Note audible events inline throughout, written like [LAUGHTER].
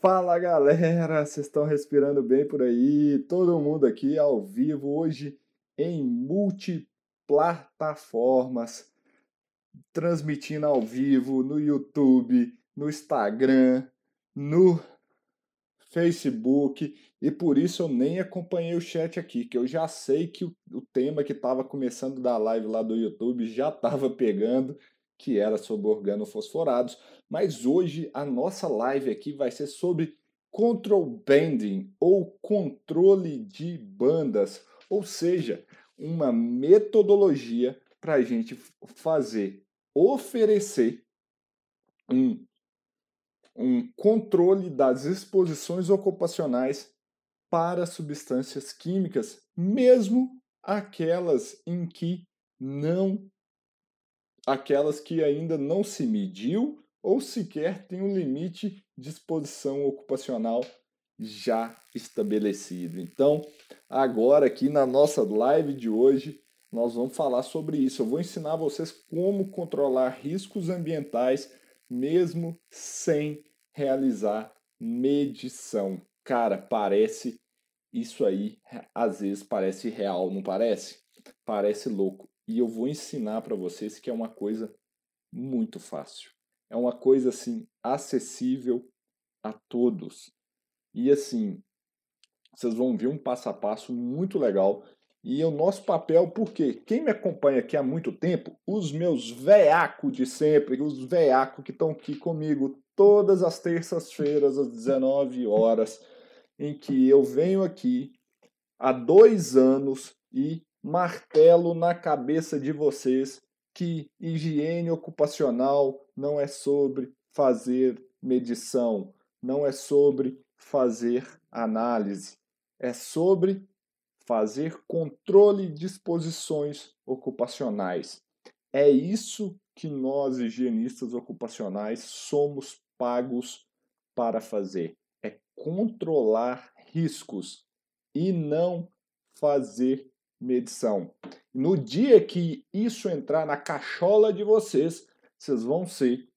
Fala galera, vocês estão respirando bem por aí? Todo mundo aqui ao vivo hoje em multiplataformas, transmitindo ao vivo no YouTube, no Instagram, no Facebook. E por isso eu nem acompanhei o chat aqui, que eu já sei que o, tema que estava começando da live lá do YouTube já estava pegando que era sobre organofosforados, mas hoje a nossa live aqui vai ser sobre control banding ou controle de bandas, ou seja, uma metodologia para a gente fazer, oferecer um, um controle das exposições ocupacionais para substâncias químicas, mesmo aquelas em que não aquelas que ainda não se mediu ou sequer tem um limite de exposição ocupacional já estabelecido. Então, agora aqui na nossa live de hoje, nós vamos falar sobre isso. Eu vou ensinar vocês como controlar riscos ambientais mesmo sem realizar medição. Cara, parece isso aí, às vezes parece real, não parece? Parece louco. E eu vou ensinar para vocês que é uma coisa muito fácil. É uma coisa assim acessível a todos. E assim, vocês vão ver um passo a passo muito legal. E o nosso papel, porque quem me acompanha aqui há muito tempo, os meus veacos de sempre, os veacos que estão aqui comigo todas as terças-feiras às 19 horas, em que eu venho aqui há dois anos e martelo na cabeça de vocês que higiene ocupacional não é sobre fazer medição, não é sobre fazer análise, é sobre fazer controle de exposições ocupacionais. É isso que nós, higienistas ocupacionais, somos pagos para fazer: é controlar riscos e não fazer medição. No dia que isso entrar na cachola de vocês, vocês vão ser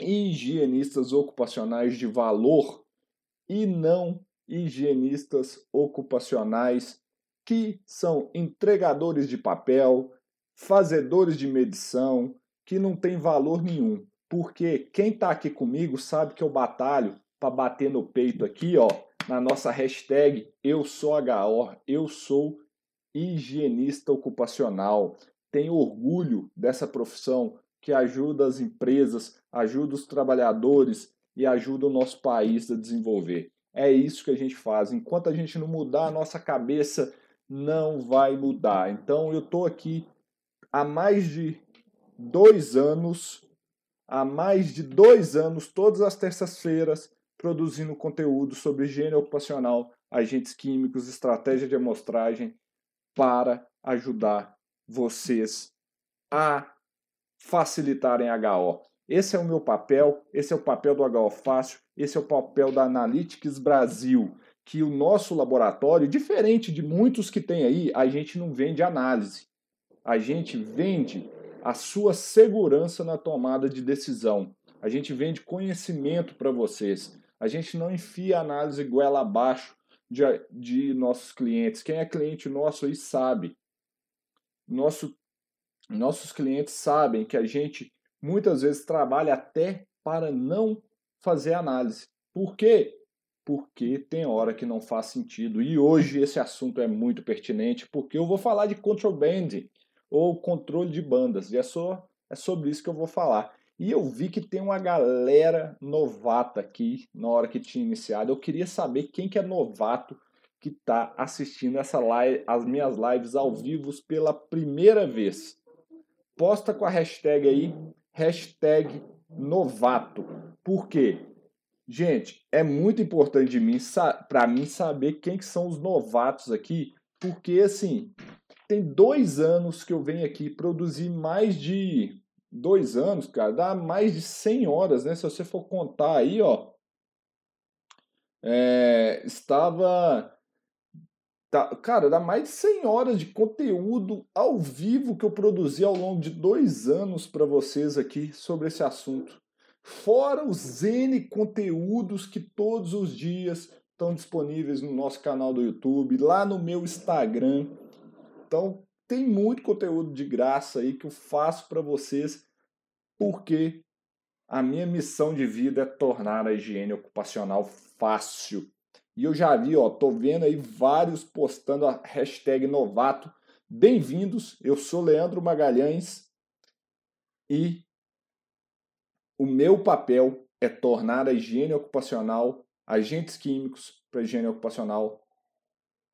higienistas ocupacionais de valor e não higienistas ocupacionais que são entregadores de papel, fazedores de medição, que não tem valor nenhum. Porque quem está aqui comigo sabe que eu batalho para bater no peito aqui, ó, na nossa hashtag eu sou HO, eu sou higienista ocupacional. Tenho orgulho dessa profissão que ajuda as empresas, ajuda os trabalhadores e ajuda o nosso país a desenvolver. É isso que a gente faz. Enquanto a gente não mudar a nossa cabeça, não vai mudar. Então eu estou aqui há mais de dois anos, há mais de dois anos, todas as terças-feiras, produzindo conteúdo sobre higiene ocupacional, agentes químicos, estratégia de amostragem para ajudar vocês a facilitarem HO. Esse é o meu papel, esse é o papel do HO Fácil, esse é o papel da Analytics Brasil, que o nosso laboratório, diferente de muitos que tem aí, a gente não vende análise. A gente vende a sua segurança na tomada de decisão. A gente vende conhecimento para vocês. A gente não enfia análise goela abaixo de, de nossos clientes. Quem é cliente nosso aí sabe. Nosso, nossos clientes sabem que a gente muitas vezes trabalha até para não fazer análise. Por quê? Porque tem hora que não faz sentido. E hoje esse assunto é muito pertinente, porque eu vou falar de control band ou controle de bandas. E é, só, é sobre isso que eu vou falar. E eu vi que tem uma galera novata aqui na hora que tinha iniciado. Eu queria saber quem que é novato que está assistindo essa live, as minhas lives ao vivo pela primeira vez. Posta com a hashtag aí, hashtag novato. Por quê? Gente, é muito importante para mim saber quem que são os novatos aqui, porque assim, tem dois anos que eu venho aqui produzir mais de dois anos, cara, dá mais de 100 horas, né? Se você for contar aí, ó, é, estava, tá, cara, dá mais de 100 horas de conteúdo ao vivo que eu produzi ao longo de dois anos para vocês aqui sobre esse assunto. fora os N conteúdos que todos os dias estão disponíveis no nosso canal do YouTube, lá no meu Instagram. Então, tem muito conteúdo de graça aí que eu faço para vocês, porque a minha missão de vida é tornar a higiene ocupacional fácil. E eu já vi, ó, tô vendo aí vários postando a hashtag novato. Bem-vindos, eu sou Leandro Magalhães e o meu papel é tornar a higiene ocupacional, agentes químicos para higiene ocupacional,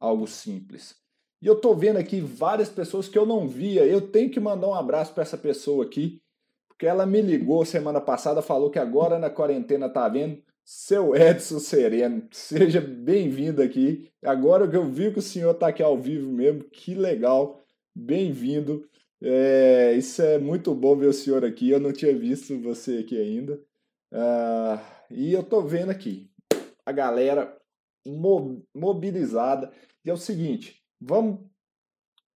algo simples. E eu tô vendo aqui várias pessoas que eu não via. Eu tenho que mandar um abraço para essa pessoa aqui, porque ela me ligou semana passada, falou que agora na quarentena tá vendo seu Edson Sereno, seja bem-vindo aqui. Agora que eu vi que o senhor está aqui ao vivo mesmo, que legal, bem-vindo. É, isso é muito bom ver o senhor aqui. Eu não tinha visto você aqui ainda. Uh, e eu tô vendo aqui a galera mobilizada. E é o seguinte, vamos,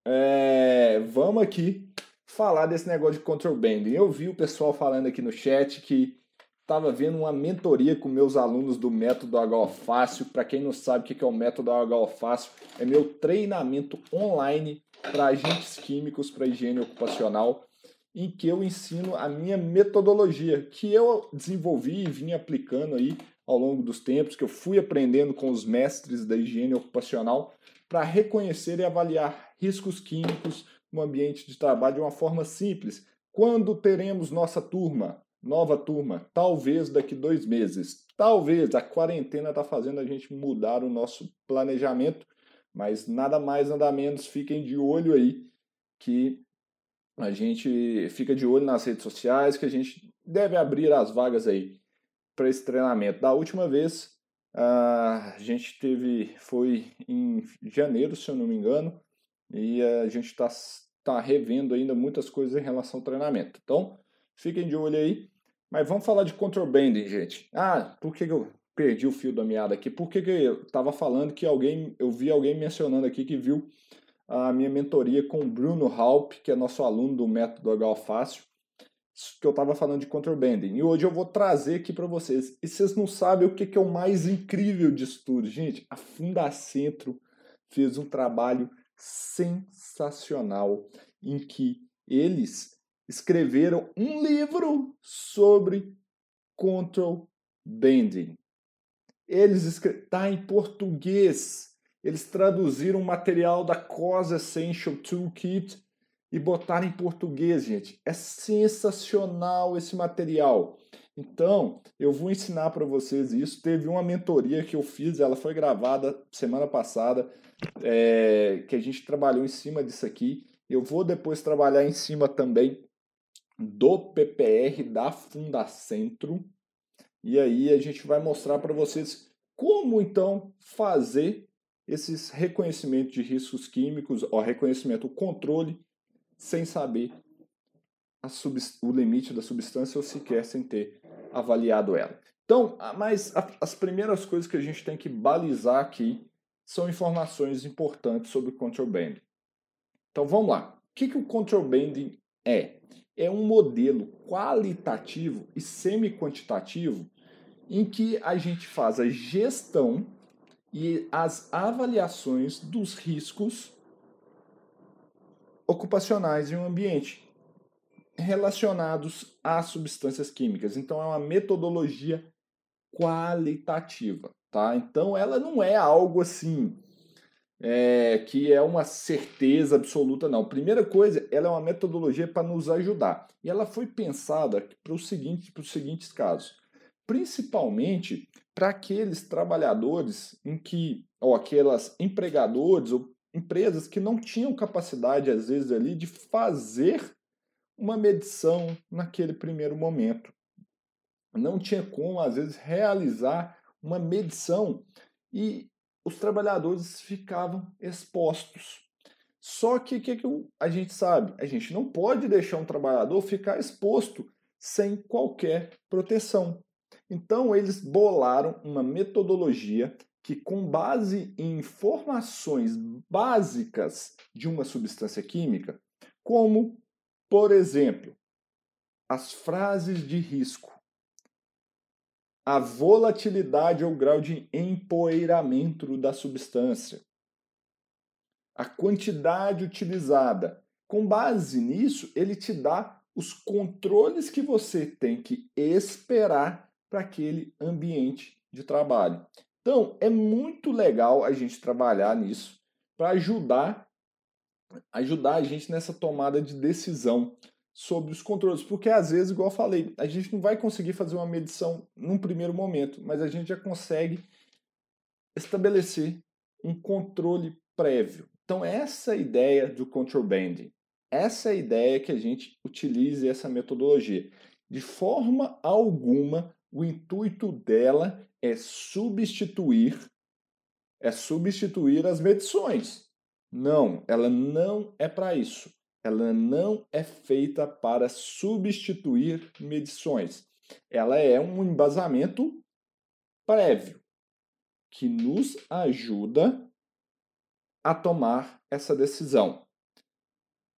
é, vamos aqui falar desse negócio de control banding. Eu vi o pessoal falando aqui no chat que estava vendo uma mentoria com meus alunos do método HO Fácil. Para quem não sabe o que é o método HO Fácil, é meu treinamento online para agentes químicos para higiene ocupacional, em que eu ensino a minha metodologia, que eu desenvolvi e vim aplicando aí ao longo dos tempos, que eu fui aprendendo com os mestres da higiene ocupacional, para reconhecer e avaliar riscos químicos no ambiente de trabalho de uma forma simples. Quando teremos nossa turma? nova turma, talvez daqui dois meses. Talvez a quarentena está fazendo a gente mudar o nosso planejamento, mas nada mais, nada menos, fiquem de olho aí que a gente fica de olho nas redes sociais, que a gente deve abrir as vagas aí para esse treinamento. Da última vez, a gente teve, foi em janeiro, se eu não me engano, e a gente está tá revendo ainda muitas coisas em relação ao treinamento. Então, fiquem de olho aí. Mas vamos falar de control banding, gente. Ah, por que, eu perdi o fio da meada aqui? Por que, que eu estava falando que alguém, eu vi alguém mencionando aqui que viu a minha mentoria com o Bruno Halp, que é nosso aluno do método HO Fácil, que eu estava falando de control banding. E hoje eu vou trazer aqui para vocês. E vocês não sabem o que, que é o mais incrível disso tudo, gente. A Fundacentro fez um trabalho sensacional em que eles escreveram um livro sobre control bending. Eles está em português. Eles traduziram o material da COS Essential Toolkit e botaram em português, gente. É sensacional esse material. Então, eu vou ensinar para vocês isso. Teve uma mentoria que eu fiz, ela foi gravada semana passada, é, que a gente trabalhou em cima disso aqui. Eu vou depois trabalhar em cima também do PPR da Fundacentro. E aí a gente vai mostrar para vocês como então fazer esses reconhecimentos de riscos químicos, o reconhecimento, o controle, sem saber o limite da substância ou sequer sem ter avaliado ela. Então, mas as primeiras coisas que a gente tem que balizar aqui são informações importantes sobre o control banding. Então vamos lá. O que, que o control banding é? é um modelo qualitativo e semi-quantitativo em que a gente faz a gestão e as avaliações dos riscos ocupacionais em um ambiente relacionados a substâncias químicas. Então é uma metodologia qualitativa, tá? Então ela não é algo assim é, que é uma certeza absoluta, não. Primeira coisa, ela é uma metodologia para nos ajudar. E ela foi pensada para seguinte, os seguintes casos. Principalmente para aqueles trabalhadores em que, ou aquelas empregadores ou empresas que não tinham capacidade, às vezes, ali, de fazer uma medição naquele primeiro momento. Não tinha como, às vezes, realizar uma medição. E os trabalhadores ficavam expostos. Só que o que, que a gente sabe? A gente não pode deixar um trabalhador ficar exposto sem qualquer proteção. Então, eles bolaram uma metodologia que, com base em informações básicas de uma substância química, como, por exemplo, as frases de risco, a volatilidade ou grau de empoeiramento da substância, a quantidade utilizada. Com base nisso, ele te dá os controles que você tem que esperar para aquele ambiente de trabalho. Então, é muito legal a gente trabalhar nisso para ajudar ajudar a gente nessa tomada de decisão sobre os controles, porque às vezes, igual eu falei, a gente não vai conseguir fazer uma medição num primeiro momento, mas a gente já consegue estabelecer um controle prévio. Então, essa é a ideia do control banding. Essa é a ideia que a gente utilize essa metodologia. De forma alguma, o intuito dela é substituir é substituir as medições. Não, ela não é para isso. Ela não é feita para substituir medições. Ela é um embasamento prévio que nos ajuda a tomar essa decisão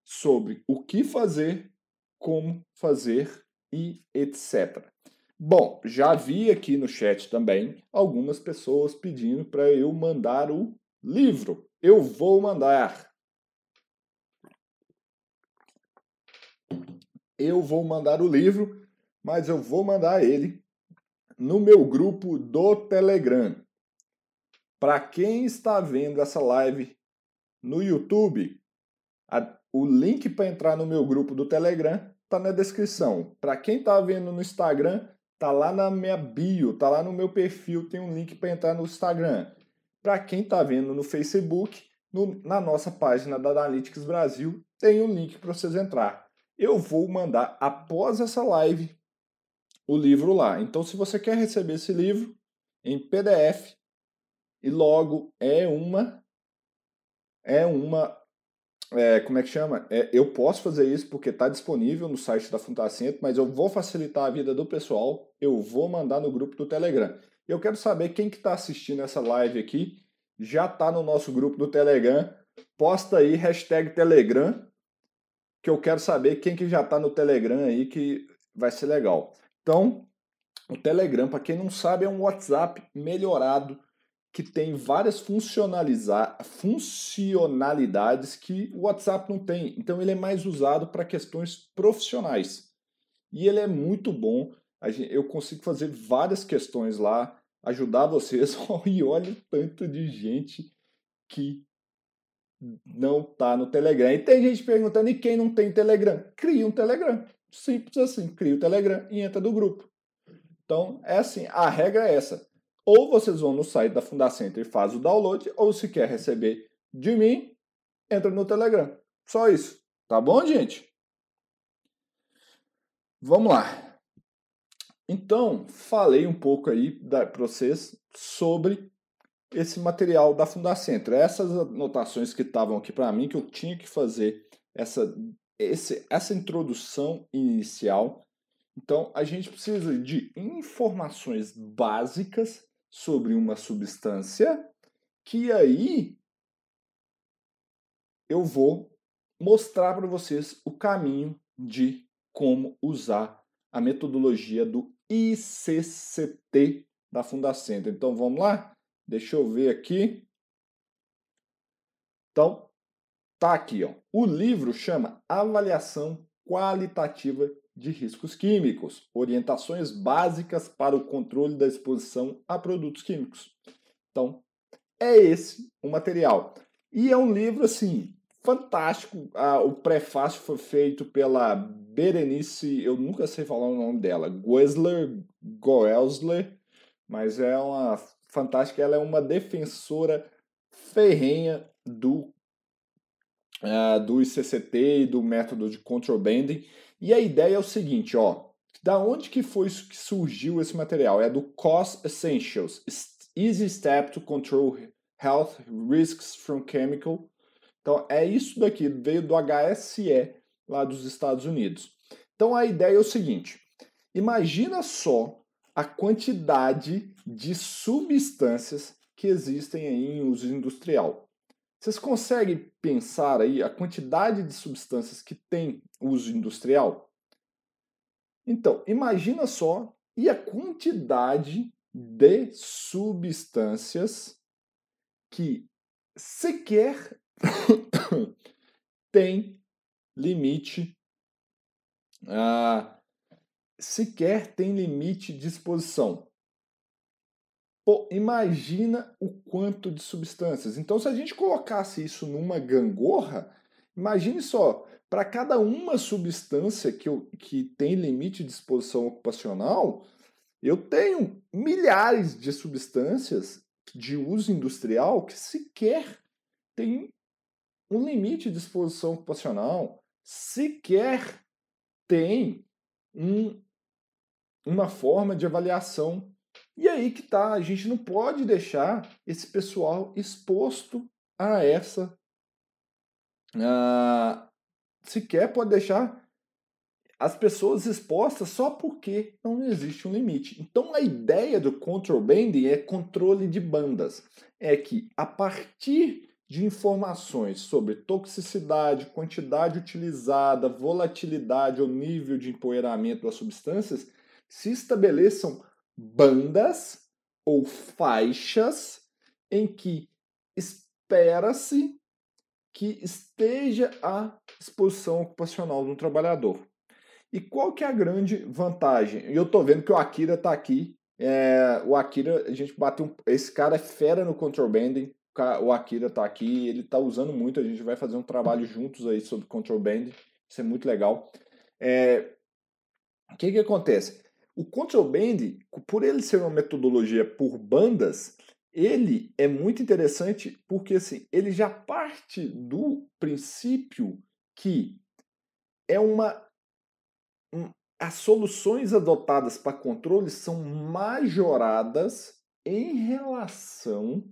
sobre o que fazer, como fazer e etc. Bom, já vi aqui no chat também algumas pessoas pedindo para eu mandar o livro. Eu vou mandar. Eu vou mandar o livro, mas eu vou mandar ele no meu grupo do Telegram. Para quem está vendo essa live no YouTube, a, o link para entrar no meu grupo do Telegram está na descrição. Para quem está vendo no Instagram, Tá lá na minha bio, tá lá no meu perfil, tem um link para entrar no Instagram. Para quem tá vendo no Facebook, no, na nossa página da Analytics Brasil, tem um link para vocês entrar. Eu vou mandar após essa live o livro lá. Então, se você quer receber esse livro em PDF e logo é uma é uma é, como é que chama? É, eu posso fazer isso porque está disponível no site da Fundacentro, mas eu vou facilitar a vida do pessoal, eu vou mandar no grupo do Telegram. Eu quero saber quem que está assistindo essa live aqui, já está no nosso grupo do Telegram, posta aí hashtag Telegram, que eu quero saber quem que já está no Telegram aí, que vai ser legal. Então, o Telegram, para quem não sabe, é um WhatsApp melhorado que tem várias funcionalidades que o WhatsApp não tem. Então ele é mais usado para questões profissionais. E ele é muito bom. Eu consigo fazer várias questões lá, ajudar vocês. [LAUGHS] e olha o tanto de gente que não tá no Telegram. E tem gente perguntando: e quem não tem Telegram? Cria um Telegram. Simples assim, cria o Telegram e entra no grupo. Então, é assim, a regra é essa. Ou vocês vão no site da Fundacenter e faz o download, ou se quer receber de mim, entra no Telegram. Só isso. Tá bom, gente? Vamos lá. Então, falei um pouco aí para vocês sobre esse material da Fundacenter. Essas anotações que estavam aqui para mim, que eu tinha que fazer essa, esse, essa introdução inicial. Então, a gente precisa de informações básicas sobre uma substância que aí eu vou mostrar para vocês o caminho de como usar a metodologia do ICCT da Fundacentro. Então vamos lá? Deixa eu ver aqui. Então, tá aqui, ó. O livro chama Avaliação Qualitativa de riscos químicos, orientações básicas para o controle da exposição a produtos químicos. Então, é esse o material. E é um livro assim fantástico. Ah, o prefácio foi feito pela Berenice, eu nunca sei falar o nome dela, Goesler, Goelsler, mas é uma fantástica. Ela é uma defensora ferrenha do uh, do ICCT e do método de control banding. E a ideia é o seguinte, ó, da onde que foi que surgiu esse material? É do Cost Essentials, Easy Step to Control Health Risks from Chemical. Então é isso daqui, veio do HSE lá dos Estados Unidos. Então a ideia é o seguinte: imagina só a quantidade de substâncias que existem aí em uso industrial. Vocês conseguem pensar aí a quantidade de substâncias que tem uso industrial? Então, imagina só e a quantidade de substâncias que sequer [COUGHS] tem limite, ah, sequer tem limite de exposição. Pô, imagina o quanto de substâncias. Então, se a gente colocasse isso numa gangorra, imagine só, para cada uma substância que, eu, que tem limite de exposição ocupacional, eu tenho milhares de substâncias de uso industrial que sequer tem um limite de exposição ocupacional, sequer tem um, uma forma de avaliação e aí que tá, a gente não pode deixar esse pessoal exposto a essa. Sequer pode deixar as pessoas expostas só porque não existe um limite. Então a ideia do control banding é controle de bandas. É que a partir de informações sobre toxicidade, quantidade utilizada, volatilidade ou nível de empoeiramento das substâncias, se estabeleçam bandas ou faixas em que espera-se que esteja a exposição ocupacional do trabalhador. E qual que é a grande vantagem? E eu estou vendo que o Akira está aqui. É, o Akira, a gente bateu. Um, esse cara é fera no control banding. O Akira está aqui, ele está usando muito. A gente vai fazer um trabalho juntos aí sobre control banding. Isso é muito legal. É, o que, que acontece? O control band, por ele ser uma metodologia por bandas, ele é muito interessante porque assim, ele já parte do princípio que é uma um, as soluções adotadas para controle são majoradas em relação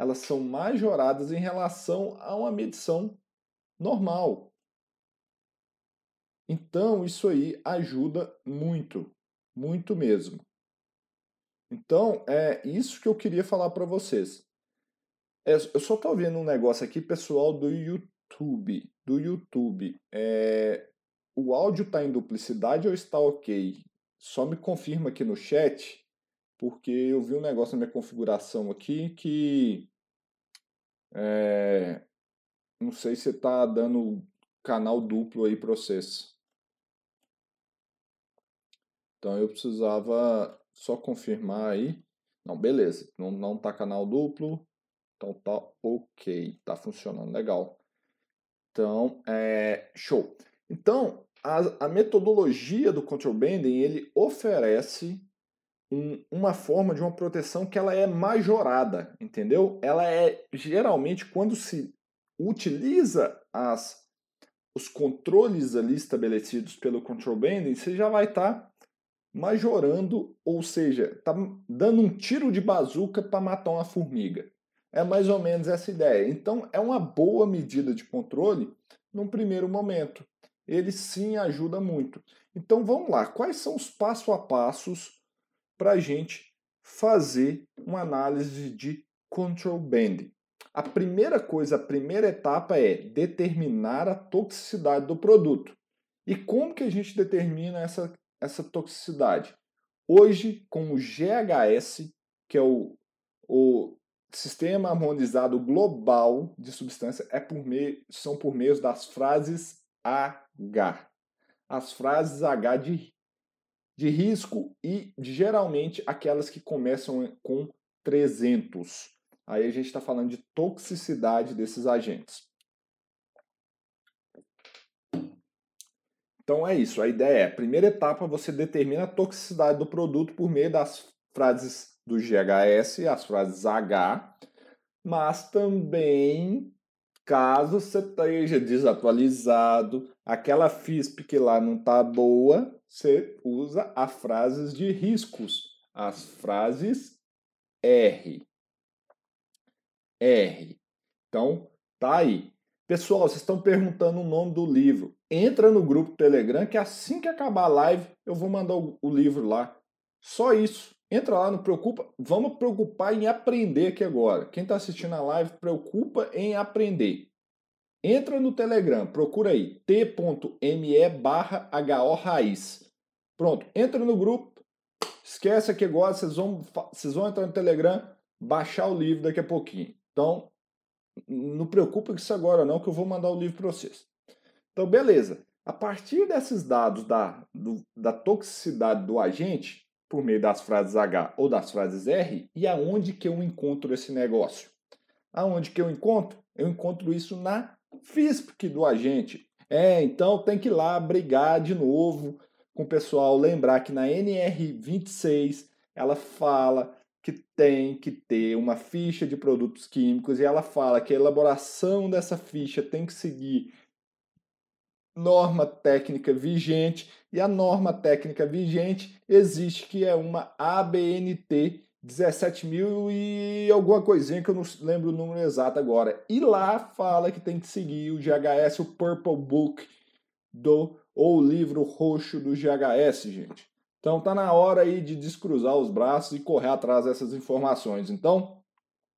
elas são majoradas em relação a uma medição normal. Então, isso aí ajuda muito muito mesmo. Então, é isso que eu queria falar para vocês. É, eu só estou vendo um negócio aqui, pessoal, do YouTube. Do YouTube. É, o áudio está em duplicidade ou está ok? Só me confirma aqui no chat, porque eu vi um negócio na minha configuração aqui que. É, não sei se está dando canal duplo aí para vocês. Então eu precisava só confirmar aí. Não, beleza. Não, não tá canal duplo. Então tá ok. Tá funcionando legal. Então, é show. Então, a, a metodologia do control banding, ele oferece um, uma forma de uma proteção que ela é majorada, entendeu? Ela é geralmente quando se utiliza as os controles ali estabelecidos pelo control banding, você já vai estar tá majorando, ou seja, tá dando um tiro de bazuca para matar uma formiga. É mais ou menos essa ideia. Então, é uma boa medida de controle num primeiro momento. Ele sim ajuda muito. Então, vamos lá. Quais são os passo a passos para a gente fazer uma análise de control band? A primeira coisa, a primeira etapa é determinar a toxicidade do produto. E como que a gente determina essa essa toxicidade? Hoje, com o GHS, que é o, o Sistema Harmonizado Global de Substância, é por meio, são por meio das frases H. As frases H de, de risco e geralmente aquelas que começam com 300. Aí a gente está falando de toxicidade desses agentes. Então é isso. A ideia é, primeira etapa, você determina a toxicidade do produto por meio das frases do GHS, as frases H, mas também, caso você esteja desatualizado, aquela FISP que lá não está boa, você usa as frases de riscos, as frases R. R. Então, tá aí. Pessoal, vocês estão perguntando o nome do livro. Entra no grupo Telegram que assim que acabar a live eu vou mandar o, livro lá. Só isso. Entra lá, não preocupa. Vamos preocupar em aprender aqui agora. Quem está assistindo a live, preocupa em aprender. Entra no Telegram, procura aí t.me barra Raiz. Pronto, entra no grupo, Esquece aqui agora, vocês vão, vocês vão entrar no Telegram, baixar o livro daqui a pouquinho. Então, não preocupa com isso agora não, que eu vou mandar o livro para vocês. Então, beleza. A partir desses dados da, do, da toxicidade do agente, por meio das frases H ou das frases R, e aonde que eu encontro esse negócio? Aonde que eu encontro? Eu encontro isso na FISP do agente. É, então tem que ir lá brigar de novo com o pessoal, lembrar que na NR26 ela fala que tem que ter uma ficha de produtos químicos e ela fala que a elaboração dessa ficha tem que seguir norma técnica vigente e a norma técnica vigente existe que é uma ABNT 17 mil e alguma coisinha que eu não lembro o número exato agora. E lá fala que tem que seguir o GHS, o Purple Book do ou o livro roxo do GHS, gente. Então tá na hora aí de descruzar os braços e correr atrás dessas informações. Então,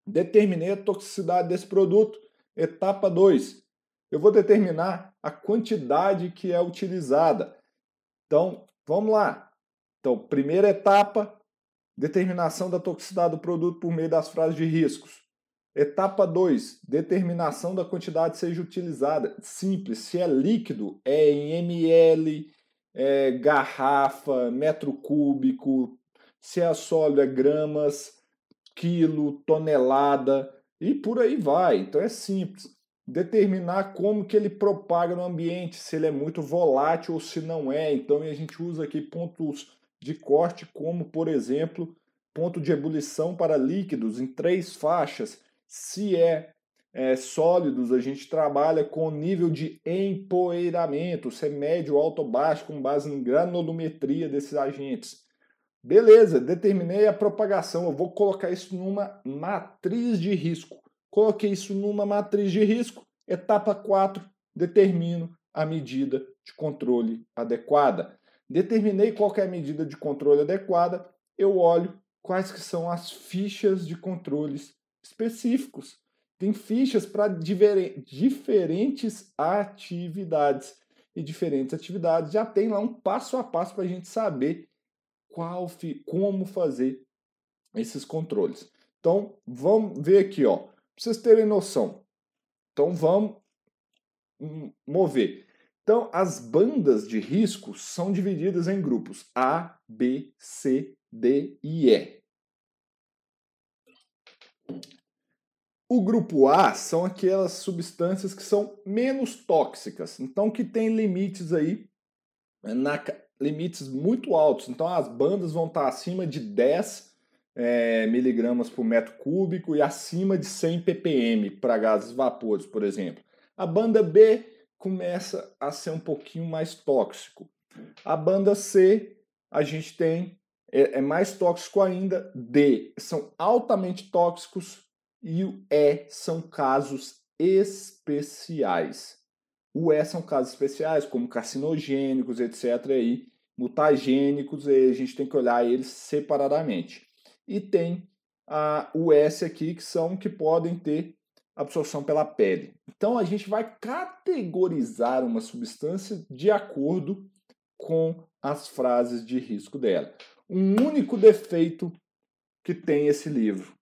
determinei a toxicidade desse produto. Etapa 2. Eu vou determinar a quantidade que é utilizada. Então, vamos lá. Então, primeira etapa, determinação da toxicidade do produto por meio das frases de riscos. Etapa 2, determinação da quantidade seja utilizada. Simples, se é líquido, é em ml, é garrafa, metro cúbico, se é sólido, é gramas, quilo, tonelada e por aí vai. Então é simples. Determinar como que ele propaga no ambiente, se ele é muito volátil ou se não é. Então a gente usa aqui pontos de corte, como por exemplo, ponto de ebulição para líquidos em três faixas. Se é, é sólidos, a gente trabalha com nível de empoeiramento, se é médio, alto ou baixo, com base em granulometria desses agentes. Beleza, determinei a propagação. Eu vou colocar isso numa matriz de risco. Coloquei isso numa matriz de risco. Etapa 4, determino a medida de controle adequada. Determinei qual é a medida de controle adequada, eu olho quais que são as fichas de controles específicos. Tem fichas para diferentes atividades. E diferentes atividades já tem lá um passo a passo para a gente saber qual, como fazer esses controles. Então, vamos ver aqui, ó, vocês terem noção. Então, vamos mover. Então, as bandas de risco são divididas em grupos A, B, C, D e E. O grupo A são aquelas substâncias que são menos tóxicas, então que tem limites aí, né, na, limites muito altos. Então as bandas vão estar acima de 10 é, miligramas por metro cúbico e acima de 100 ppm para gases vapores, por exemplo. A banda B começa a ser um pouquinho mais tóxico. A banda C, a gente tem, é, é mais tóxico ainda. D, são altamente tóxicos. E o E são casos especiais. O E são casos especiais, como carcinogênicos, etc. Aí, mutagênicos, e a gente tem que olhar eles separadamente. E tem a, o S aqui, que são que podem ter absorção pela pele. Então a gente vai categorizar uma substância de acordo com as frases de risco dela. Um único defeito que tem esse livro.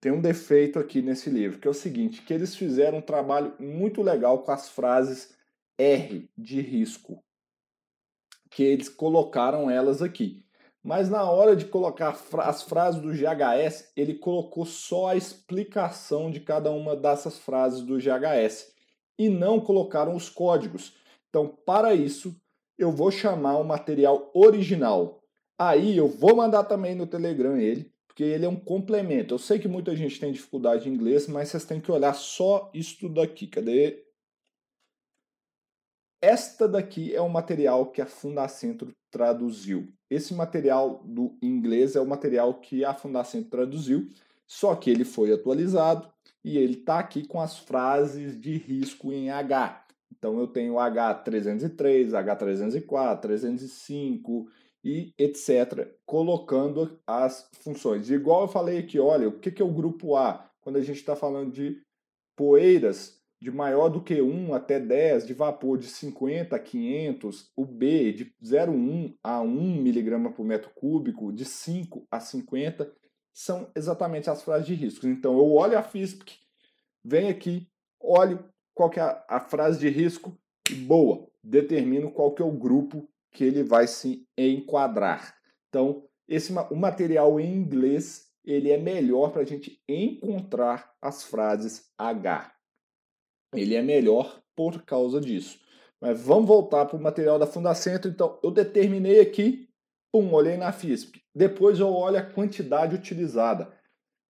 Tem um defeito aqui nesse livro, que é o seguinte, que eles fizeram um trabalho muito legal com as frases R de risco, que eles colocaram elas aqui. Mas na hora de colocar as frases do GHS, ele colocou só a explicação de cada uma dessas frases do GHS e não colocaram os códigos. Então, para isso, eu vou chamar o material original. Aí eu vou mandar também no Telegram ele, porque ele é um complemento. Eu sei que muita gente tem dificuldade em inglês, mas vocês têm que olhar só isso daqui. Cadê? Esta daqui é o material que a Fundacentro traduziu. Esse material do inglês é o material que a Fundacentro traduziu, só que ele foi atualizado e ele está aqui com as frases de risco em H. Então eu tenho H303, H304, 305 e etc., colocando as funções. Igual eu falei aqui, olha, o que é o grupo A? Quando a gente está falando de poeiras, de maior do que 1 até 10, de vapor de 50 a 500, o B de 0,1 a 1 mg por metro cúbico, de 5 a 50, são exatamente as frases de risco. Então eu olho a FISP, venho aqui, olho qual que é a, a frase de risco boa, determino qual que é o grupo que ele vai se enquadrar. Então, esse o material em inglês ele é melhor para a gente encontrar as frases H. Ele é melhor por causa disso. Mas vamos voltar para o material da Fundacentro. Então, eu determinei aqui, pum, olhei na FISP. Depois eu olho a quantidade utilizada.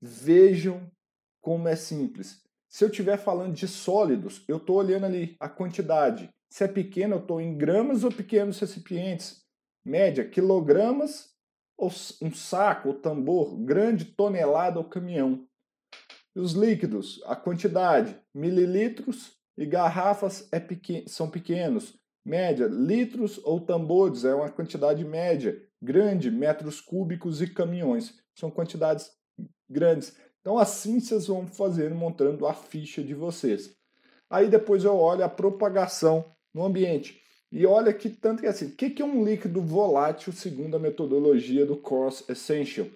Vejam como é simples. Se eu estiver falando de sólidos, eu estou olhando ali a quantidade. Se é pequeno, eu estou em gramas ou pequenos recipientes. Média, quilogramas ou um saco ou tambor, grande, tonelada ou caminhão. E os líquidos, a quantidade, mililitros e garrafas é pequen são pequenos. Média, litros ou tambores é uma quantidade média. Grande, metros cúbicos e caminhões. São quantidades grandes. Então assim vocês vão fazer montando a ficha de vocês. Aí depois eu olho a propagação no ambiente. E olha que tanto que é assim, o que é um líquido volátil segundo a metodologia do Cross Essential?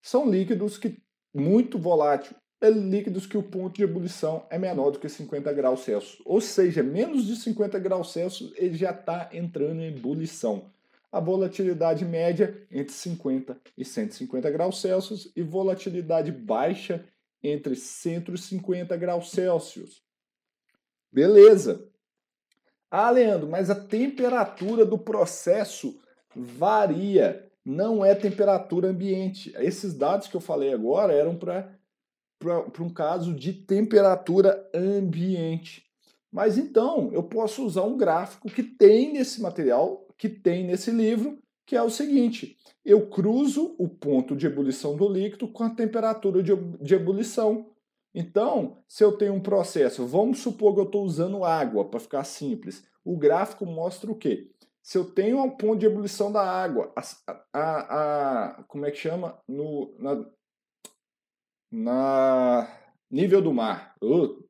São líquidos que muito volátil, é líquidos que o ponto de ebulição é menor do que 50 graus Celsius. Ou seja, menos de 50 graus Celsius ele já está entrando em ebulição. A volatilidade média entre 50 e 150 graus Celsius e volatilidade baixa entre 150 graus Celsius. Beleza. Ah, Leandro, mas a temperatura do processo varia, não é temperatura ambiente. Esses dados que eu falei agora eram para um caso de temperatura ambiente. Mas então, eu posso usar um gráfico que tem nesse material, que tem nesse livro, que é o seguinte: eu cruzo o ponto de ebulição do líquido com a temperatura de, de ebulição. Então, se eu tenho um processo, vamos supor que eu estou usando água, para ficar simples. O gráfico mostra o quê? Se eu tenho um ponto de ebulição da água, a, a, a como é que chama? No, na, na nível do mar. Uh,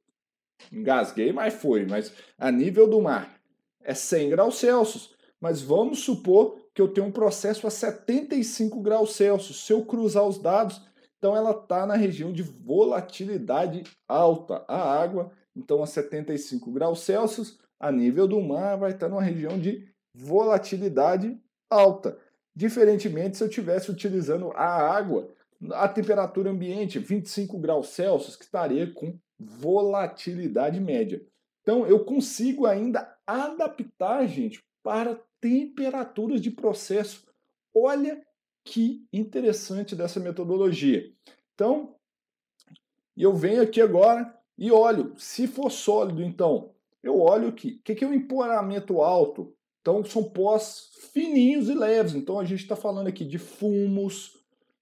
engasguei, mas foi. Mas a nível do mar é 100 graus Celsius. Mas vamos supor que eu tenho um processo a 75 graus Celsius. Se eu cruzar os dados, então ela está na região de volatilidade alta. A água, então a 75 graus Celsius, a nível do mar, vai estar numa região de volatilidade alta. Diferentemente, se eu estivesse utilizando a água, a temperatura ambiente, 25 graus Celsius, que estaria com volatilidade média. Então, eu consigo ainda adaptar, gente, para temperaturas de processo. Olha que interessante dessa metodologia. Então, eu venho aqui agora e olho, se for sólido, então, eu olho aqui. O que é o empoeiramento alto? Então, são pós fininhos e leves. Então, a gente está falando aqui de fumos,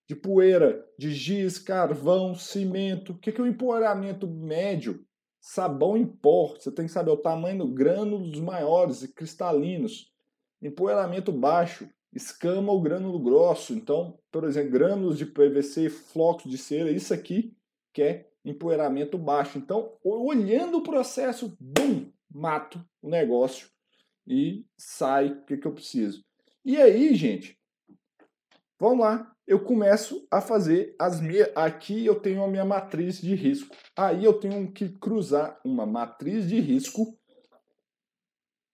de poeira, de giz, carvão, cimento. O que é o empoeiramento médio? Sabão em pó. Você tem que saber o tamanho do grânulos maiores e cristalinos. Empoeiramento baixo, escama ou grânulo grosso. Então, por exemplo, grânulos de PVC, flocos de cera, isso aqui que é empoeiramento baixo. Então, olhando o processo, bum, mato o negócio e sai o que, que eu preciso. E aí, gente, vamos lá. Eu começo a fazer as minhas. Aqui eu tenho a minha matriz de risco. Aí eu tenho que cruzar uma matriz de risco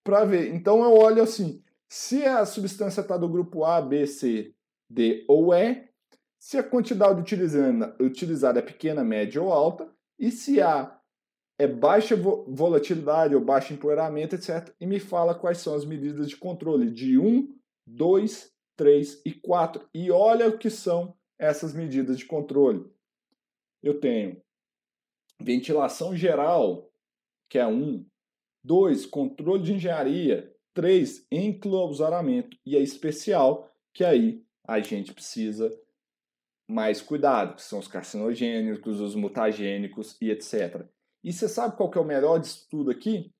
para ver. Então eu olho assim: se a substância está do grupo A, B, C, D ou E, se a quantidade utilizada, utilizada é pequena, média ou alta, e se A é baixa volatilidade ou baixo empoeiramento, etc. E me fala quais são as medidas de controle de 1, 2, 3 e 4. E olha o que são essas medidas de controle. Eu tenho ventilação geral, que é 1. 2, controle de engenharia, 3, enclausuramento e a especial, que aí a gente precisa mais cuidado, que são os carcinogênicos, os mutagênicos e etc. E você sabe qual que é o melhor disso tudo aqui?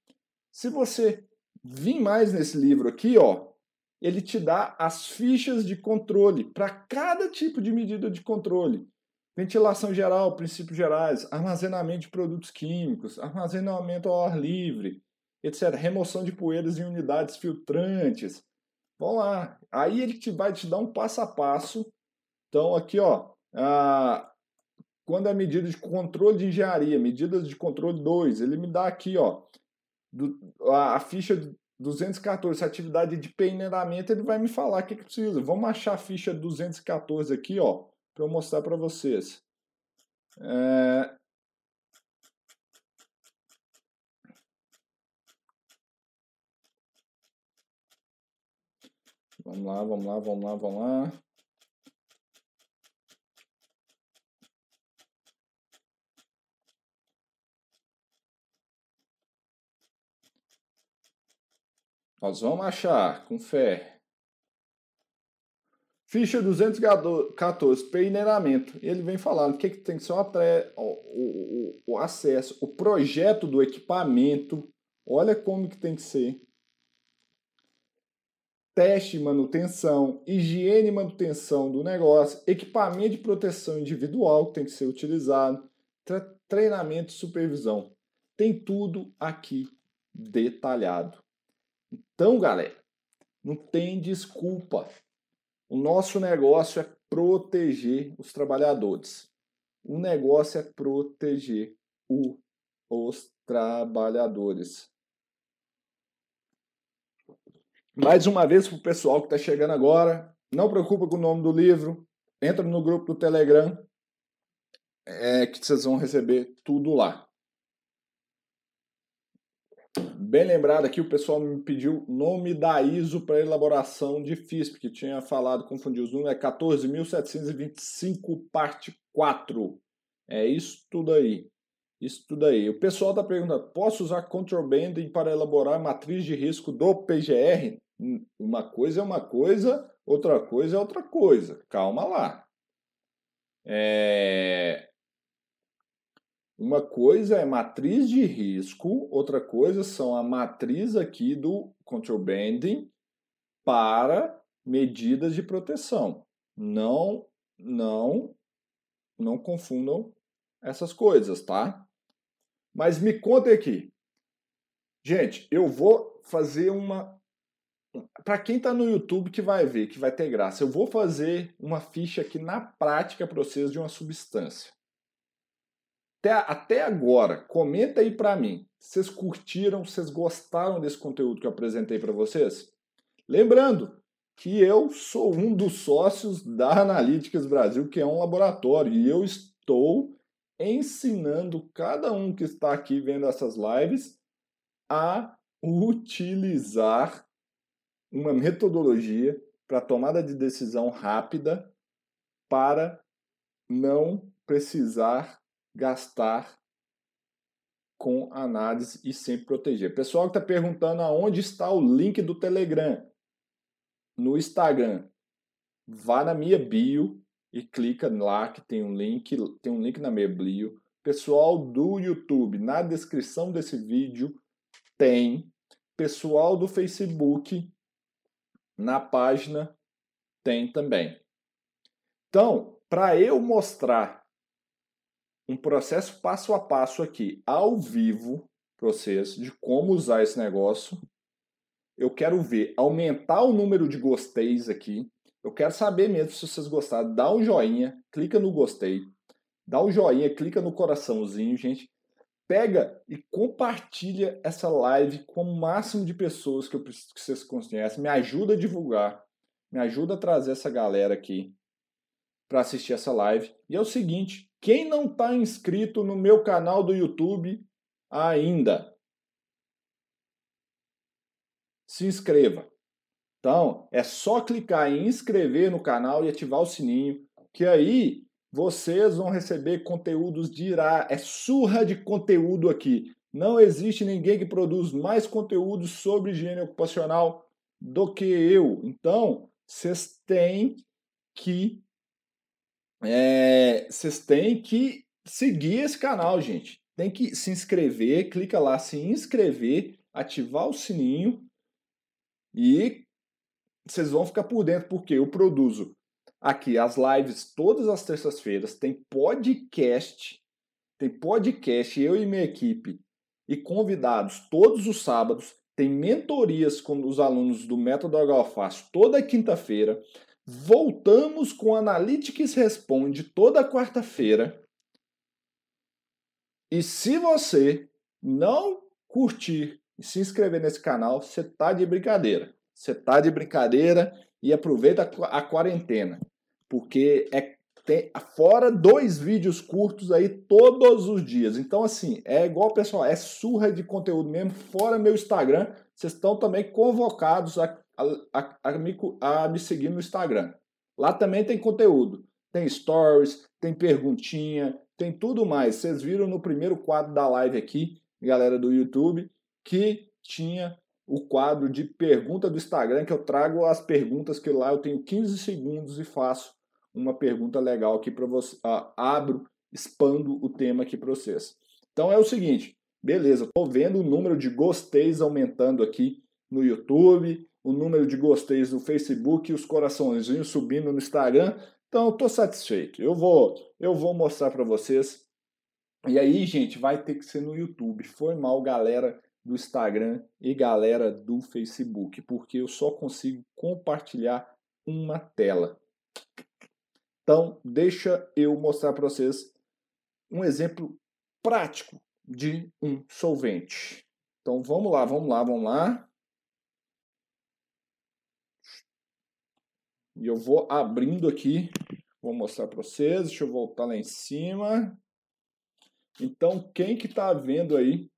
Se você vir mais nesse livro aqui, ó, ele te dá as fichas de controle para cada tipo de medida de controle. ventilação geral, princípios gerais, armazenamento de produtos químicos, armazenamento ao ar livre, etc. Remoção de poeiras em unidades filtrantes. Vamos lá. Aí ele te, vai te dar um passo a passo. Então, aqui, ó, a, quando é medida de controle de engenharia, medidas de controle 2, ele me dá aqui, ó, do, a, a, ficha 214, atividade de peneiramento, ele vai me falar o que, que precisa. Vamos achar a ficha 214 aqui, ó, para eu mostrar para vocês. É... Vamos lá, vamos lá, vamos lá, vamos lá. Nós vamos achar, com fé. Ficha 214, peneiramento. Ele vem falando o que, que tem que ser o, o, o, acesso, o projeto do equipamento. Olha como que tem que ser. Teste e manutenção, higiene e manutenção do negócio, equipamento de proteção individual que tem que ser utilizado, treinamento e supervisão. Tem tudo aqui detalhado. Então, galera, não tem desculpa. O nosso negócio é proteger os trabalhadores. O negócio é proteger o, os trabalhadores. Mais uma vez para o pessoal que está chegando agora, não preocupa com o nome do livro, entra no grupo do Telegram, é, que vocês vão receber tudo lá. Bem lembrado aqui, o pessoal me pediu nome da ISO para elaboração de FISP, que tinha falado, confundiu os números, é 14.725 parte 4. É isso tudo aí. Isso tudo aí. O pessoal está perguntando, posso usar control banding para elaborar matriz de risco do PGR? Uma coisa é uma coisa, outra coisa é outra coisa. Calma lá. É... Uma coisa é matriz de risco, outra coisa são a matriz aqui do control banding para medidas de proteção. Não, não, não confundam essas coisas, tá? Mas me contem aqui. Gente, eu vou fazer uma para quem está no YouTube que vai ver, que vai ter graça, eu vou fazer uma ficha aqui na prática para vocês de uma substância até, até agora, comenta aí para mim. Vocês curtiram, vocês gostaram desse conteúdo que eu apresentei para vocês? Lembrando que eu sou um dos sócios da Analytics Brasil, que é um laboratório, e eu estou ensinando cada um que está aqui vendo essas lives a utilizar uma metodologia para tomada de decisão rápida para não precisar gastar com análise e sempre proteger. Pessoal que está perguntando aonde está o link do Telegram. No Instagram, vá na minha bio e clica lá que tem um link, tem um link na minha bio. Pessoal do YouTube, na descrição desse vídeo tem. Pessoal do Facebook, na página tem também. Então, para eu mostrar um processo passo a passo aqui, ao vivo, processo de como usar esse negócio. Eu quero ver aumentar o número de gosteis aqui. Eu quero saber mesmo se vocês gostaram. Dá um joinha, clica no gostei. Dá um joinha, clica no coraçãozinho, gente. Pega e compartilha essa live com o máximo de pessoas que, eu, que vocês conhecem. Me ajuda a divulgar. Me ajuda a trazer essa galera aqui para assistir essa live. E é o seguinte, quem não está inscrito no meu canal do YouTube ainda, se inscreva. Então, é só clicar em inscrever no canal e ativar o sininho, que aí vocês vão receber conteúdos de irá. É surra de conteúdo aqui. Não existe ninguém que produz mais conteúdo sobre higiene ocupacional do que eu. Então, vocês têm que é, vocês têm que seguir esse canal, gente. Tem que se inscrever, clica lá, se inscrever, ativar o sininho e vocês vão ficar por dentro, porque eu produzo aqui as lives todas as terças-feiras, tem podcast, tem podcast, eu e minha equipe, e convidados todos os sábados, tem mentorias com os alunos do Método Fácil toda quinta-feira. Voltamos com Analytics Responde toda quarta-feira. E se você não curtir e se inscrever nesse canal, você tá de brincadeira. Você tá de brincadeira e aproveita a quarentena, porque é tem, fora dois vídeos curtos aí todos os dias. Então, assim, é igual, pessoal, é surra de conteúdo mesmo. Fora meu Instagram, vocês estão também convocados a, a, a, me, a me seguir no Instagram. Lá também tem conteúdo. Tem stories, tem perguntinha, tem tudo mais. Vocês viram no primeiro quadro da live aqui, galera do YouTube, que tinha o quadro de pergunta do Instagram, que eu trago as perguntas que lá eu tenho 15 segundos e faço uma pergunta legal aqui para você. Ah, abro, expando o tema aqui para vocês. Então é o seguinte, beleza, estou vendo o número de gosteis aumentando aqui no YouTube, o número de gosteis no Facebook, os coraçõezinhos subindo no Instagram. Então estou satisfeito. Eu vou, eu vou mostrar para vocês. E aí, gente, vai ter que ser no YouTube. Foi mal, galera do Instagram e galera do Facebook, porque eu só consigo compartilhar uma tela. Então, deixa eu mostrar para vocês um exemplo prático de um solvente. Então, vamos lá, vamos lá, vamos lá. E eu vou abrindo aqui, vou mostrar para vocês. Deixa eu voltar lá em cima. Então, quem que está vendo aí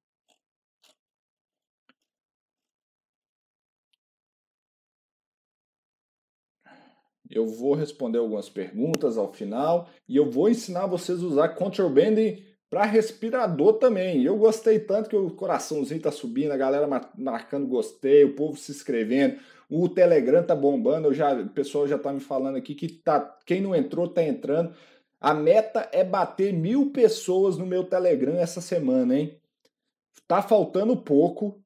Eu vou responder algumas perguntas ao final e eu vou ensinar vocês a usar control banding para respirador também. Eu gostei tanto que o coraçãozinho tá subindo, a galera marcando gostei, o povo se inscrevendo, o Telegram tá bombando, eu já, o pessoal já tá me falando aqui que tá, quem não entrou tá entrando. A meta é bater mil pessoas no meu Telegram essa semana, hein? Tá faltando pouco.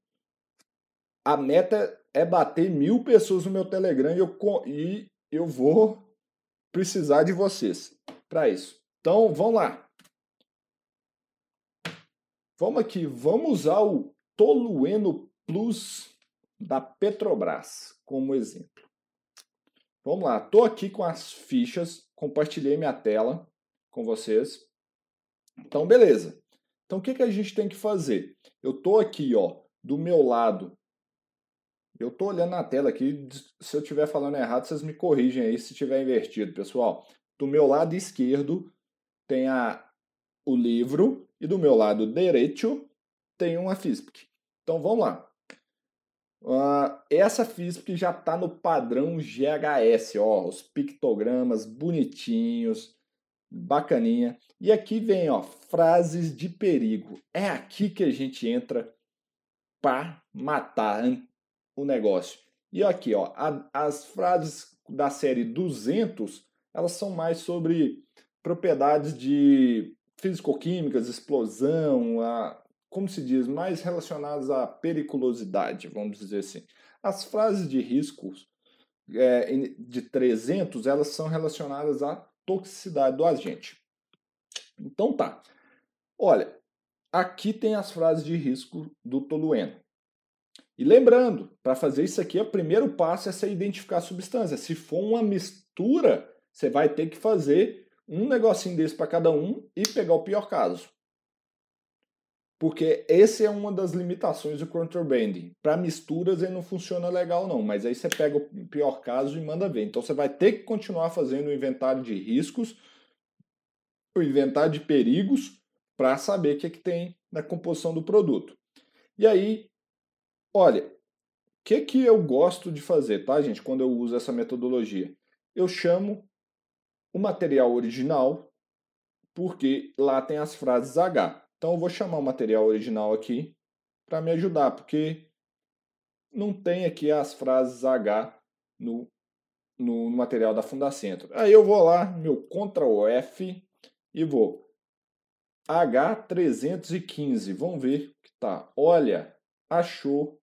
A meta é bater mil pessoas no meu Telegram e eu, e eu vou precisar de vocês para isso. Então, vamos lá. Vamos aqui, vamos usar o Tolueno Plus da Petrobras como exemplo. Vamos lá, estou aqui com as fichas, compartilhei minha tela com vocês. Então, beleza. Então, o que, que a gente tem que fazer? Eu estou aqui, ó, do meu lado eu estou olhando na tela aqui, se eu estiver falando errado, vocês me corrigem aí se estiver invertido, pessoal. Do meu lado esquerdo tem a, o livro e do meu lado direito tem uma FISP. Então vamos lá. Uh, essa FISP já está no padrão GHS, ó, os pictogramas bonitinhos, bacaninha. E aqui vem, ó, frases de perigo. É aqui que a gente entra para matar, o negócio. E aqui, ó, a, as frases da série 200, elas são mais sobre propriedades de físico-químicas, explosão, a, como se diz, mais relacionadas à periculosidade, vamos dizer assim. As frases de riscos é, de 300, elas são relacionadas à toxicidade do agente. Então tá. Olha, aqui tem as frases de risco do tolueno. E lembrando, para fazer isso aqui, o primeiro passo é você identificar a substância. Se for uma mistura, você vai ter que fazer um negocinho desse para cada um e pegar o pior caso. Porque essa é uma das limitações do control banding. Para misturas ele não funciona legal não, mas aí você pega o pior caso e manda ver. Então você vai ter que continuar fazendo o inventário de riscos, o inventário de perigos, para saber o que, é que tem na composição do produto. E aí Olha, o que, que eu gosto de fazer, tá, gente, quando eu uso essa metodologia? Eu chamo o material original, porque lá tem as frases H. Então eu vou chamar o material original aqui para me ajudar, porque não tem aqui as frases H no, no material da Fundacentro. Aí eu vou lá, meu Ctrl F e vou H315. Vamos ver que tá. Olha, achou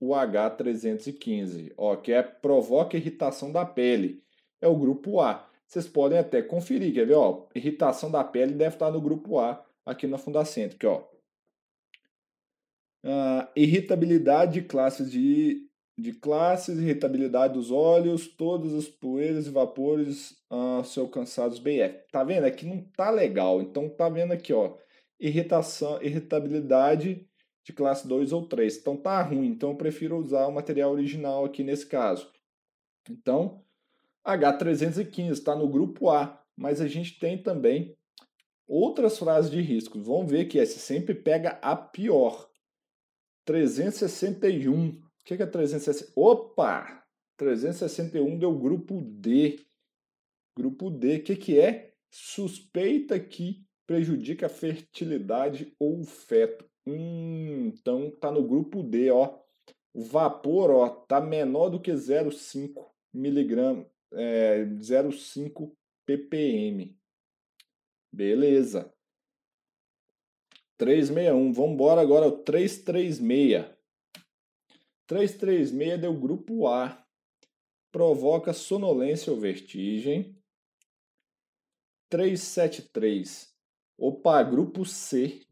o H315, ó, que é provoca irritação da pele. é o grupo A. Vocês podem até conferir, quer ver? Ó, irritação da pele deve estar no grupo A aqui na Fundacentro. Aqui, ó. Uh, irritabilidade de classes de, de classes, irritabilidade dos olhos, todas as poeiras e vapores uh, se alcançados BF. Tá vendo? Aqui não tá legal. Então tá vendo aqui, ó. Irritação, irritabilidade de classe 2 ou 3. Então tá ruim. Então eu prefiro usar o material original aqui nesse caso. Então, H315 está no grupo A, mas a gente tem também outras frases de risco. Vamos ver que essa sempre pega a pior. 361. O que é 361? Opa! 361 deu grupo D. Grupo D, o que, que é? Suspeita que prejudica a fertilidade ou o feto. Hum, então tá no grupo D, ó. O vapor, ó, tá menor do que 0,5 miligrama, é, 0,5 ppm. Beleza. 361. Vamos embora agora o 336. 336 deu grupo A. Provoca sonolência ou vertigem. 373. Opa, grupo C.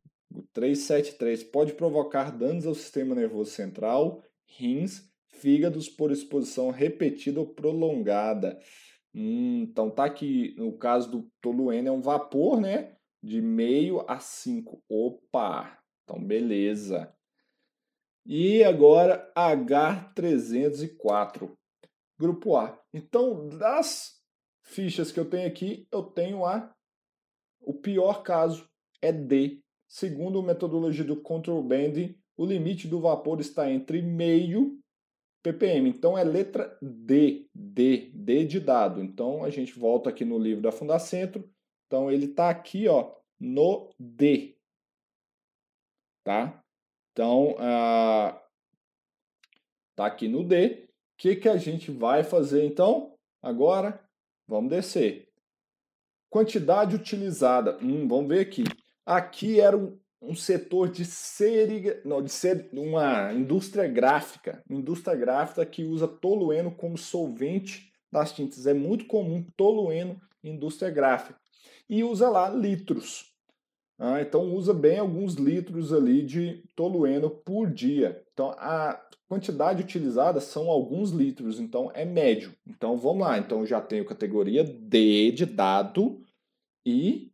373 pode provocar danos ao sistema nervoso central, rins, fígados por exposição repetida ou prolongada. Hum, então tá aqui, no caso do tolueno é um vapor, né? De meio a 5. Opa! Então beleza. E agora H304, grupo A. Então, das fichas que eu tenho aqui, eu tenho A. O pior caso é D. Segundo a metodologia do control band, o limite do vapor está entre meio ppm. Então é letra D, D, D de dado. Então a gente volta aqui no livro da Fundacentro. Então ele está aqui, ó, no D, tá? Então ah, tá aqui no D. O que que a gente vai fazer então? Agora vamos descer. Quantidade utilizada. Hum, vamos ver aqui. Aqui era um, um setor de seriga, não, de ser, uma indústria gráfica, uma indústria gráfica que usa tolueno como solvente das tintas. É muito comum tolueno em indústria gráfica. E usa lá litros. Ah, então usa bem alguns litros ali de tolueno por dia. Então a quantidade utilizada são alguns litros, então é médio. Então vamos lá, então já tenho categoria D de dado e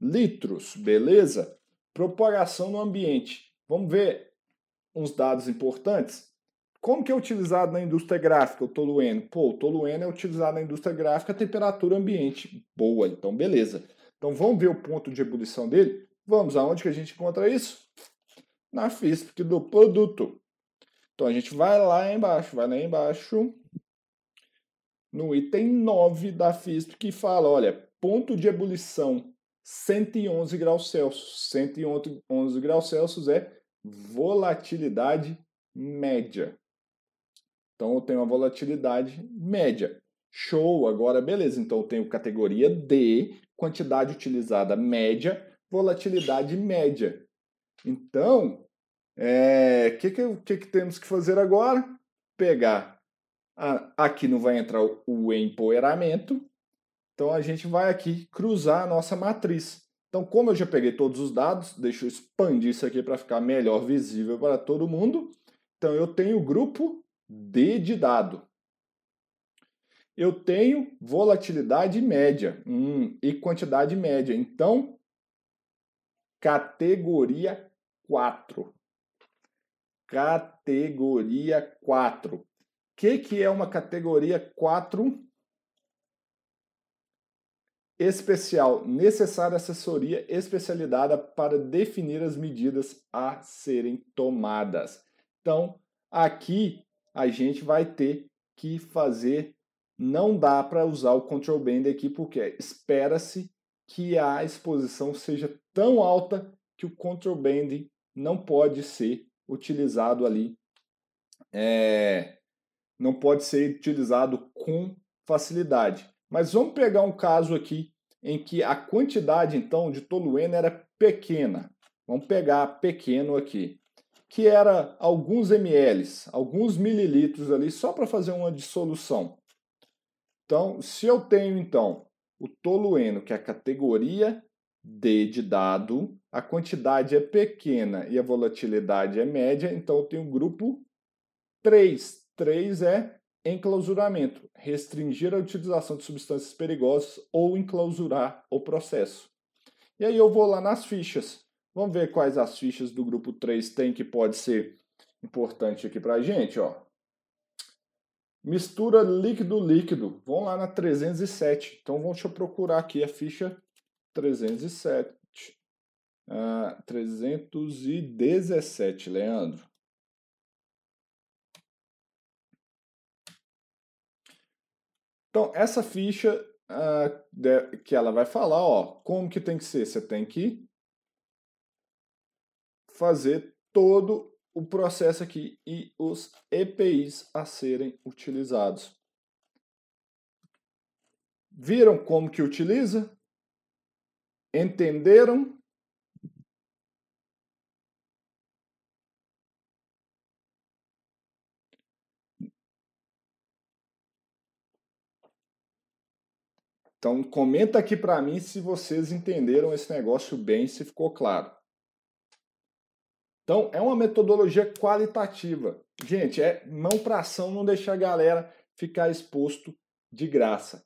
litros, beleza? Propagação no ambiente. Vamos ver uns dados importantes. Como que é utilizado na indústria gráfica o tolueno? Pô, o tolueno é utilizado na indústria gráfica a temperatura ambiente boa, então beleza. Então vamos ver o ponto de ebulição dele? Vamos, aonde que a gente encontra isso? Na FISP do produto. Então a gente vai lá embaixo, vai lá embaixo, no item 9 da FISP, que fala, olha, ponto de ebulição 111 graus Celsius. 111 graus Celsius é volatilidade média. Então eu tenho a volatilidade média. Show, agora beleza. Então eu tenho categoria D, quantidade utilizada média, volatilidade média. Então, o é, que, que, que, que temos que fazer agora? Pegar. A, aqui não vai entrar o empoeiramento, então a gente vai aqui cruzar a nossa matriz. Então, como eu já peguei todos os dados, deixa eu expandir isso aqui para ficar melhor visível para todo mundo. Então, eu tenho o grupo D de dado. Eu tenho volatilidade média hum, e quantidade média. Então, categoria 4. Categoria 4. O que, que é uma categoria 4? Especial, necessária assessoria especializada para definir as medidas a serem tomadas. Então, aqui a gente vai ter que fazer, não dá para usar o control band aqui porque espera-se que a exposição seja tão alta que o control band não pode ser utilizado ali, é, não pode ser utilizado com facilidade. Mas vamos pegar um caso aqui em que a quantidade então de tolueno era pequena. Vamos pegar pequeno aqui, que era alguns ml, alguns mililitros ali só para fazer uma dissolução. Então, se eu tenho então o tolueno, que é a categoria D de dado, a quantidade é pequena e a volatilidade é média, então eu tenho o grupo 3. 3 é enclausuramento, restringir a utilização de substâncias perigosas ou enclausurar o processo. E aí eu vou lá nas fichas. Vamos ver quais as fichas do grupo 3 tem que pode ser importante aqui para a gente. Ó. Mistura líquido-líquido. Vamos lá na 307. Então, deixa eu procurar aqui a ficha 307. Uh, 317, Leandro. Então, essa ficha uh, que ela vai falar, ó, como que tem que ser? Você tem que fazer todo o processo aqui e os EPIs a serem utilizados. Viram como que utiliza? Entenderam? Então comenta aqui para mim se vocês entenderam esse negócio bem, se ficou claro. Então, é uma metodologia qualitativa. Gente, é mão para ação, não deixar a galera ficar exposto de graça.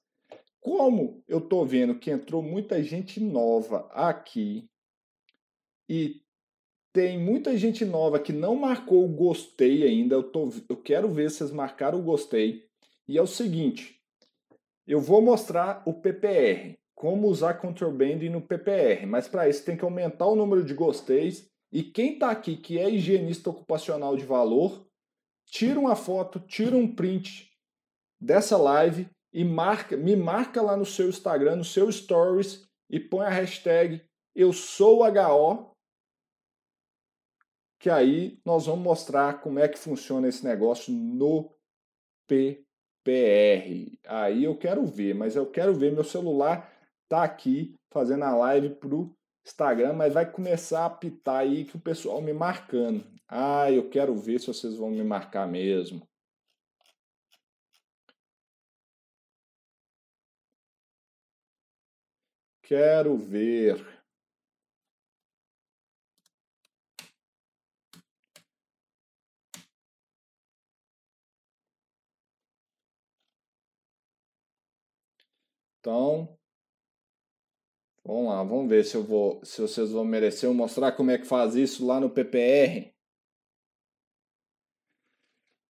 Como eu estou vendo que entrou muita gente nova aqui e tem muita gente nova que não marcou o gostei ainda, eu, tô, eu quero ver se vocês marcaram o gostei. E é o seguinte, eu vou mostrar o PPR, como usar control banding no PPR, mas para isso tem que aumentar o número de gosteis e quem está aqui que é higienista ocupacional de valor, tira uma foto, tira um print dessa live e marca, me marca lá no seu Instagram, no seu stories e põe a hashtag eu sou HO, que aí nós vamos mostrar como é que funciona esse negócio no PPR. Aí eu quero ver, mas eu quero ver meu celular tá aqui fazendo a live pro Instagram, mas vai começar a apitar aí que o pessoal me marcando. Ah, eu quero ver se vocês vão me marcar mesmo. Quero ver. Então, Vamos lá, vamos ver se eu vou, se vocês vão merecer eu mostrar como é que faz isso lá no PPR.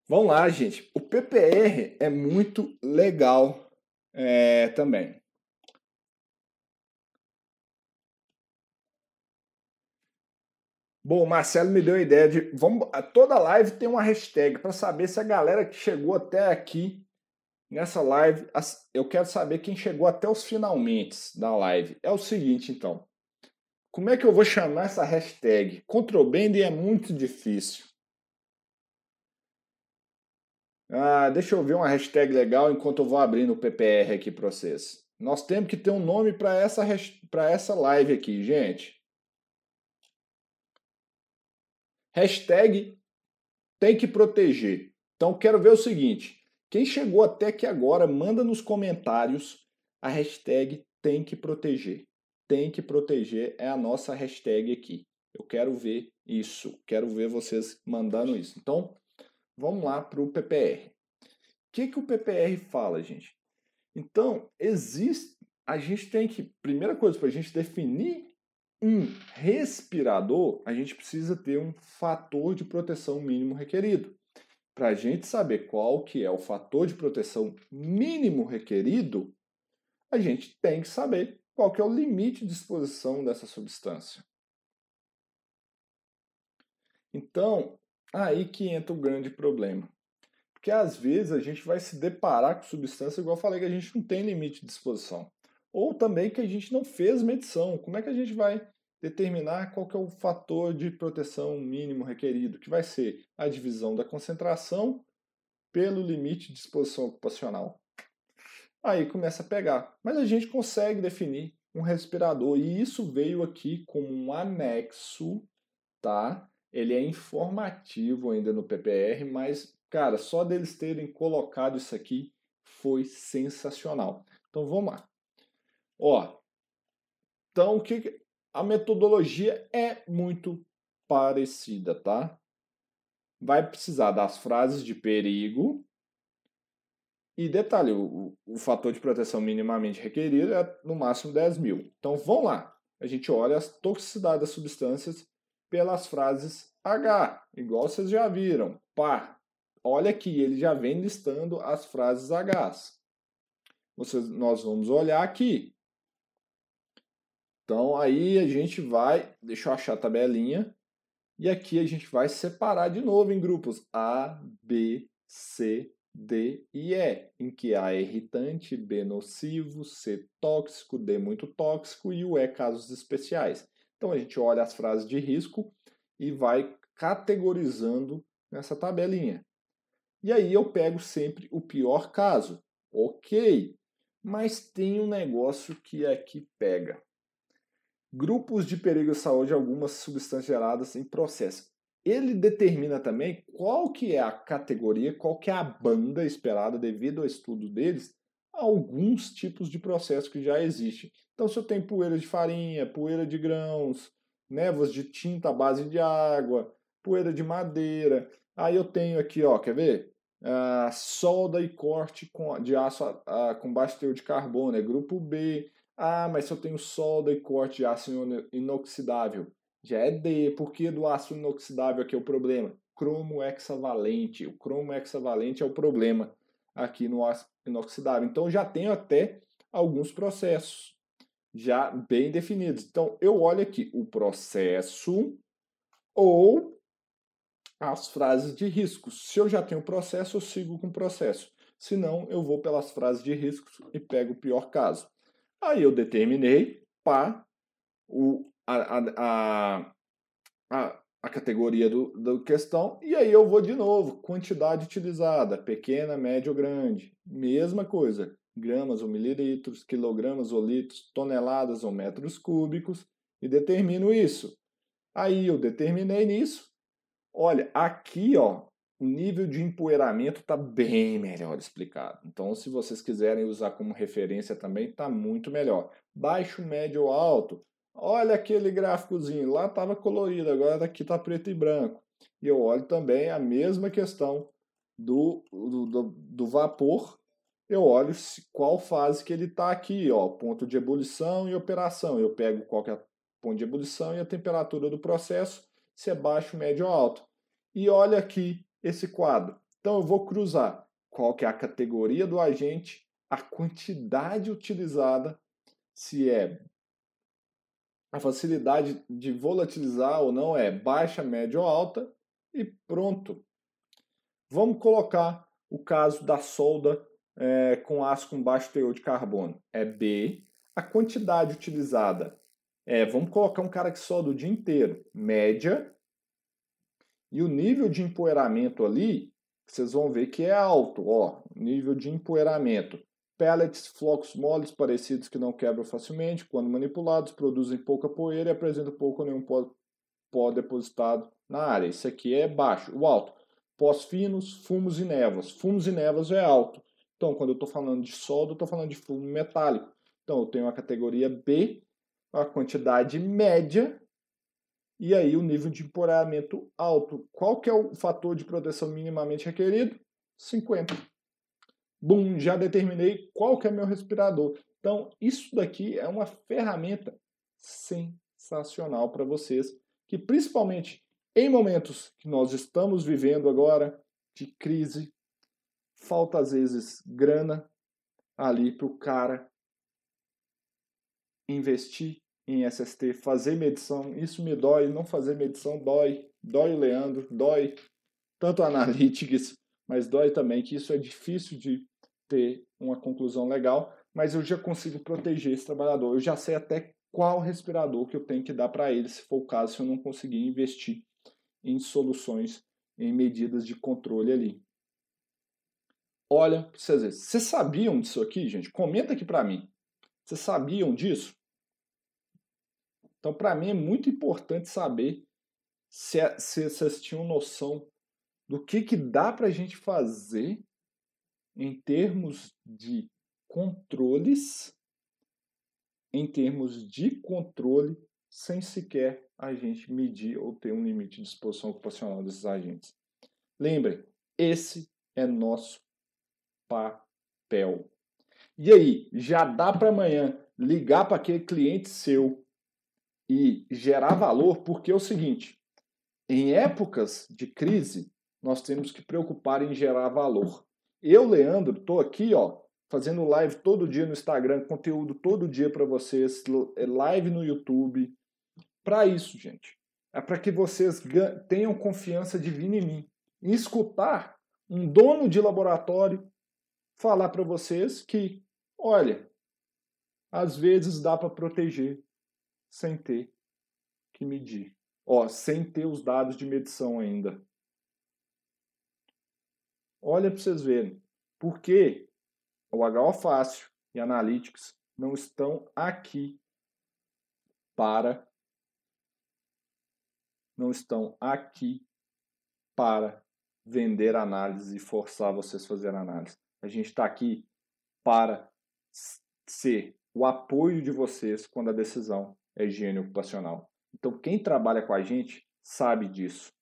Vamos lá, gente. O PPR é muito legal é, também. Bom, o Marcelo me deu a ideia de. Vamos, toda live tem uma hashtag para saber se a galera que chegou até aqui Nessa live, eu quero saber quem chegou até os finalmente da live. É o seguinte, então. Como é que eu vou chamar essa hashtag? Controlband é muito difícil. Ah, deixa eu ver uma hashtag legal enquanto eu vou abrindo o PPR aqui para vocês. Nós temos que ter um nome para essa, essa live aqui, gente. Hashtag tem que proteger. Então, quero ver o seguinte. Quem chegou até aqui agora, manda nos comentários a hashtag tem que proteger. Tem que proteger é a nossa hashtag aqui. Eu quero ver isso, quero ver vocês mandando isso. Então, vamos lá para o PPR. O que, que o PPR fala, gente? Então, existe. A gente tem que. Primeira coisa, para a gente definir um respirador, a gente precisa ter um fator de proteção mínimo requerido para a gente saber qual que é o fator de proteção mínimo requerido, a gente tem que saber qual que é o limite de exposição dessa substância. Então, aí que entra o grande problema. Porque às vezes a gente vai se deparar com substância, igual eu falei, que a gente não tem limite de exposição. Ou também que a gente não fez medição. Como é que a gente vai determinar qual que é o fator de proteção mínimo requerido, que vai ser a divisão da concentração pelo limite de exposição ocupacional. Aí começa a pegar. Mas a gente consegue definir um respirador e isso veio aqui com um anexo, tá? Ele é informativo ainda no PPR, mas cara, só deles terem colocado isso aqui foi sensacional. Então vamos lá. Ó, então o que a metodologia é muito parecida, tá? Vai precisar das frases de perigo. E detalhe, o, o fator de proteção minimamente requerido é no máximo 10 mil. Então vamos lá. A gente olha a toxicidade das substâncias pelas frases H, igual vocês já viram. Pá, olha aqui, ele já vem listando as frases H. Vocês, nós vamos olhar aqui. Então aí a gente vai, deixa eu achar a tabelinha, e aqui a gente vai separar de novo em grupos A, B, C, D e E, em que A é irritante, B nocivo, C tóxico, D muito tóxico e o E casos especiais. Então a gente olha as frases de risco e vai categorizando nessa tabelinha. E aí eu pego sempre o pior caso. Ok, mas tem um negócio que aqui pega. Grupos de perigo à saúde, algumas substâncias geradas em processo. Ele determina também qual que é a categoria, qual que é a banda esperada devido ao estudo deles, alguns tipos de processo que já existem. Então, se eu tenho poeira de farinha, poeira de grãos, névoas de tinta à base de água, poeira de madeira, aí eu tenho aqui, ó, quer ver? Uh, solda e corte com, de aço com baixo teor de carbono, é grupo B. Ah, mas se eu tenho solda e corte de aço inoxidável, já é D. Por que do aço inoxidável aqui é o problema? Cromo hexavalente. O cromo hexavalente é o problema aqui no aço inoxidável. Então já tenho até alguns processos já bem definidos. Então eu olho aqui o processo ou as frases de riscos. Se eu já tenho processo, eu sigo com o processo. Se não, eu vou pelas frases de riscos e pego o pior caso. Aí eu determinei para o, a, a, a, a categoria do, do questão, e aí eu vou de novo, quantidade utilizada, pequena, média ou grande. Mesma coisa, gramas ou mililitros, quilogramas ou litros, toneladas ou metros cúbicos, e determino isso. Aí eu determinei nisso. Olha, aqui ó, o nível de empoeiramento está bem melhor explicado. Então, se vocês quiserem usar como referência também, está muito melhor. Baixo, médio ou alto. Olha aquele gráficozinho, lá estava colorido, agora aqui está preto e branco. E eu olho também a mesma questão do, do, do vapor. Eu olho qual fase que ele está aqui, ó, ponto de ebulição e operação. Eu pego qual é o ponto de ebulição e a temperatura do processo, se é baixo, médio ou alto. E olha aqui esse quadro. Então eu vou cruzar qual que é a categoria do agente, a quantidade utilizada, se é a facilidade de volatilizar ou não é baixa, média ou alta e pronto. Vamos colocar o caso da solda é, com aço com baixo teor de carbono. É B. A quantidade utilizada é, vamos colocar um cara que solda o dia inteiro, média, e o nível de empoeiramento ali, vocês vão ver que é alto, ó, nível de empoeiramento. Pellets, flocos moles parecidos que não quebram facilmente, quando manipulados, produzem pouca poeira e apresentam pouco ou nenhum pó, pó depositado na área. Isso aqui é baixo. O alto, pós finos, fumos e névoas. Fumos e névoas é alto. Então, quando eu estou falando de solda, eu estou falando de fumo metálico. Então, eu tenho a categoria B, a quantidade média e aí o nível de empoeiramento alto. Qual que é o fator de proteção minimamente requerido? 50. Bum, já determinei qual que é meu respirador. Então, isso daqui é uma ferramenta sensacional para vocês, que principalmente em momentos que nós estamos vivendo agora de crise, falta às vezes grana ali para o cara investir em SST, fazer medição, isso me dói, não fazer medição dói, dói o Leandro, dói tanto a Analytics, mas dói também que isso é difícil de ter uma conclusão legal, mas eu já consigo proteger esse trabalhador, eu já sei até qual respirador que eu tenho que dar para ele, se for o caso, se eu não conseguir investir em soluções, em medidas de controle ali. Olha, vocês, vocês sabiam disso aqui, gente? Comenta aqui para mim. Vocês sabiam disso? Então, para mim, é muito importante saber se, se vocês tinham noção do que, que dá para a gente fazer em termos de controles, em termos de controle, sem sequer a gente medir ou ter um limite de exposição ocupacional desses agentes. Lembrem, esse é nosso papel. E aí, já dá para amanhã ligar para aquele cliente seu e gerar valor, porque é o seguinte: em épocas de crise, nós temos que preocupar em gerar valor. Eu, Leandro, estou aqui, ó, fazendo live todo dia no Instagram, conteúdo todo dia para vocês, é live no YouTube. Para isso, gente. É para que vocês tenham confiança divina em mim. Em escutar um dono de laboratório falar para vocês que, olha, às vezes dá para proteger sem ter que medir. Ó, sem ter os dados de medição ainda. Olha para vocês verem. Por que o HO Fácil e Analytics não estão aqui para não estão aqui para vender análise e forçar vocês a fazer análise. A gente está aqui para ser o apoio de vocês quando a decisão é higiene ocupacional. Então, quem trabalha com a gente sabe disso.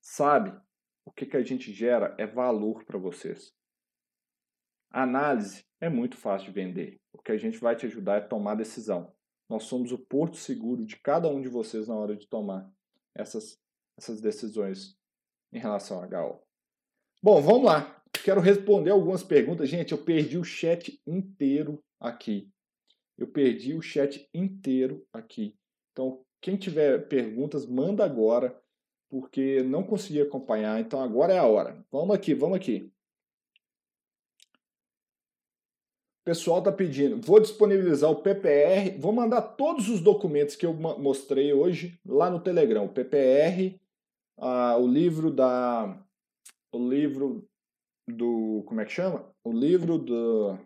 Sabe o que, que a gente gera é valor para vocês. A análise é muito fácil de vender. O que a gente vai te ajudar é tomar decisão. Nós somos o porto seguro de cada um de vocês na hora de tomar essas, essas decisões em relação a HO. Bom, vamos lá. Quero responder algumas perguntas. Gente, eu perdi o chat inteiro aqui. Eu perdi o chat inteiro aqui. Então, quem tiver perguntas, manda agora porque não consegui acompanhar, então agora é a hora. Vamos aqui, vamos aqui. O pessoal está pedindo, vou disponibilizar o PPR, vou mandar todos os documentos que eu mostrei hoje lá no Telegram. O PPR, ah, o livro da. O livro do. Como é que chama? O livro do,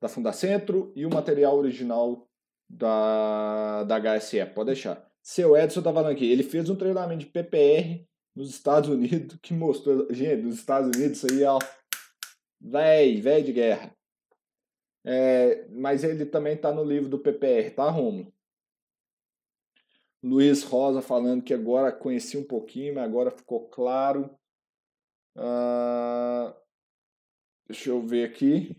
da Fundacentro e o material original da, da HSE. Pode deixar. Seu Edson tá falando aqui, ele fez um treinamento de PPR nos Estados Unidos que mostrou. Gente, nos Estados Unidos isso aí, ó. Véi, véi de guerra. É, mas ele também tá no livro do PPR, tá, Romulo? Luiz Rosa falando que agora conheci um pouquinho, mas agora ficou claro. Uh, deixa eu ver aqui.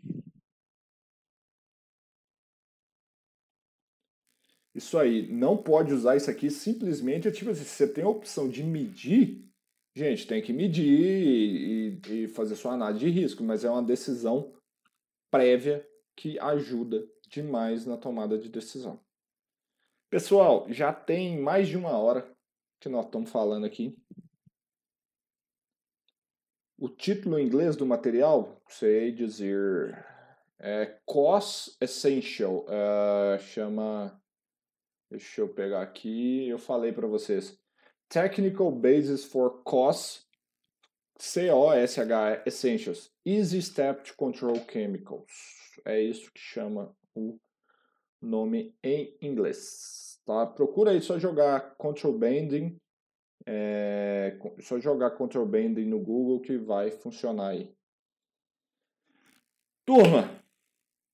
Isso aí, não pode usar isso aqui simplesmente, tipo assim, você tem a opção de medir, gente, tem que medir e, e fazer sua análise de risco, mas é uma decisão prévia que ajuda demais na tomada de decisão. Pessoal, já tem mais de uma hora que nós estamos falando aqui. O título em inglês do material, sei dizer, é Cost Essential, uh, chama Deixa eu pegar aqui. Eu falei para vocês. Technical Basis for COS, C-O-S-H, Essentials. Easy Step to Control Chemicals. É isso que chama o nome em inglês. Tá? Procura aí só jogar Control Banding. É, só jogar Control Banding no Google que vai funcionar aí. Turma,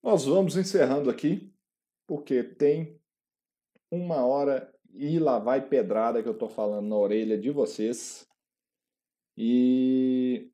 nós vamos encerrando aqui, porque tem uma hora e lá vai pedrada que eu tô falando na orelha de vocês. E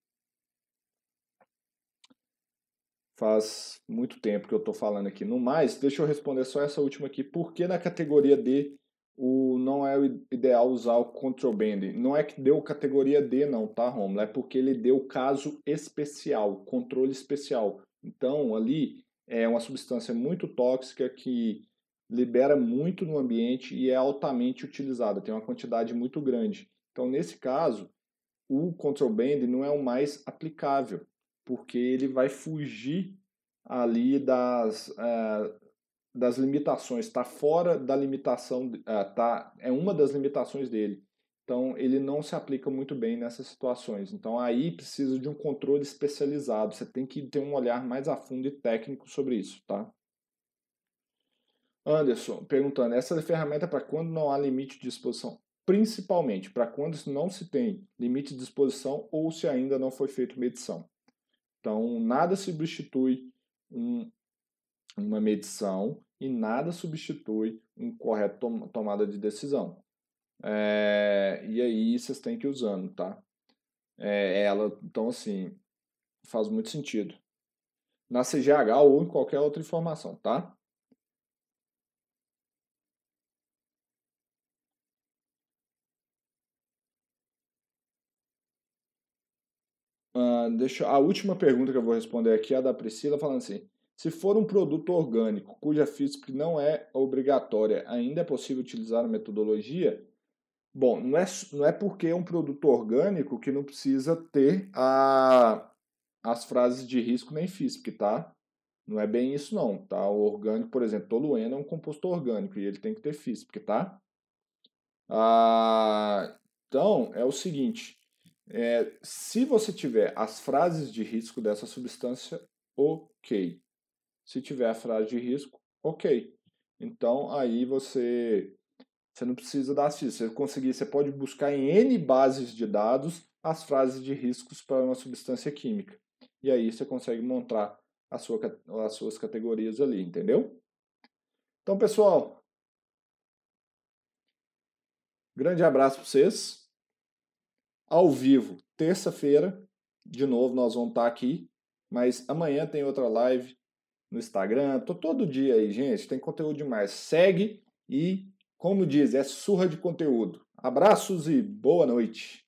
faz muito tempo que eu tô falando aqui. No mais, deixa eu responder só essa última aqui. Por que na categoria D o, não é o ideal usar o control banding? Não é que deu categoria D não, tá, Romulo? É porque ele deu caso especial, controle especial. Então, ali é uma substância muito tóxica que libera muito no ambiente e é altamente utilizada, tem uma quantidade muito grande. Então, nesse caso, o control band não é o mais aplicável, porque ele vai fugir ali das, uh, das limitações, está fora da limitação, uh, tá, é uma das limitações dele. Então, ele não se aplica muito bem nessas situações. Então, aí precisa de um controle especializado. Você tem que ter um olhar mais a fundo e técnico sobre isso, tá? Anderson perguntando: essa ferramenta é para quando não há limite de exposição? Principalmente para quando não se tem limite de exposição ou se ainda não foi feita medição. Então, nada substitui um, uma medição e nada substitui um correto tom, tomada de decisão. É, e aí vocês têm que ir usando, tá? É, ela, então assim, faz muito sentido. Na CGH ou em qualquer outra informação, tá? Uh, deixa, a última pergunta que eu vou responder aqui é a da Priscila, falando assim: se for um produto orgânico cuja FISP não é obrigatória, ainda é possível utilizar a metodologia? Bom, não é, não é porque é um produto orgânico que não precisa ter a, as frases de risco nem FISP, tá? Não é bem isso não, tá? O orgânico, por exemplo, tolueno é um composto orgânico e ele tem que ter FISP, tá? Ah, então, é o seguinte, é, se você tiver as frases de risco dessa substância, ok. Se tiver a frase de risco, ok. Então aí você você não precisa dar assist. Você conseguir, você pode buscar em N bases de dados as frases de riscos para uma substância química. E aí você consegue montar sua, as suas categorias ali, entendeu? Então, pessoal, grande abraço para vocês ao vivo, terça-feira. De novo, nós vamos estar aqui. Mas amanhã tem outra live no Instagram. Tô todo dia aí, gente. Tem conteúdo demais. Segue e, como diz, é surra de conteúdo. Abraços e boa noite.